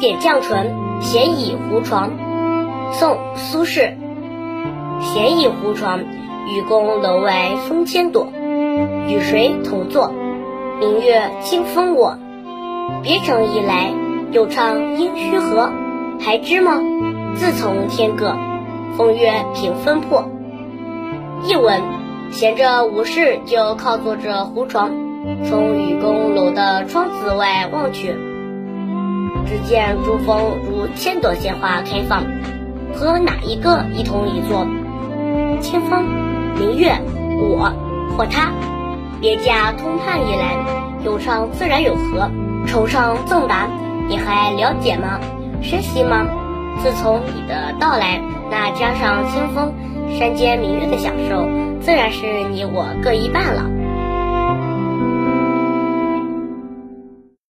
点绛唇，闲倚胡床。宋·苏轼。闲倚胡床，雨宫楼外风千朵。与谁同坐？明月清风我。别城一来，又唱应须和。还知吗？自从天各，风月平分破。译文：闲着无事，就靠坐着胡床，从雨宫楼的窗子外望去。只见珠峰如千朵鲜花开放，和哪一个一同一座？清风、明月、我或他，别驾通判一来，有唱自然有和，酬上赠答，你还了解吗？学习吗？自从你的到来，那江上清风、山间明月的享受，自然是你我各一半了。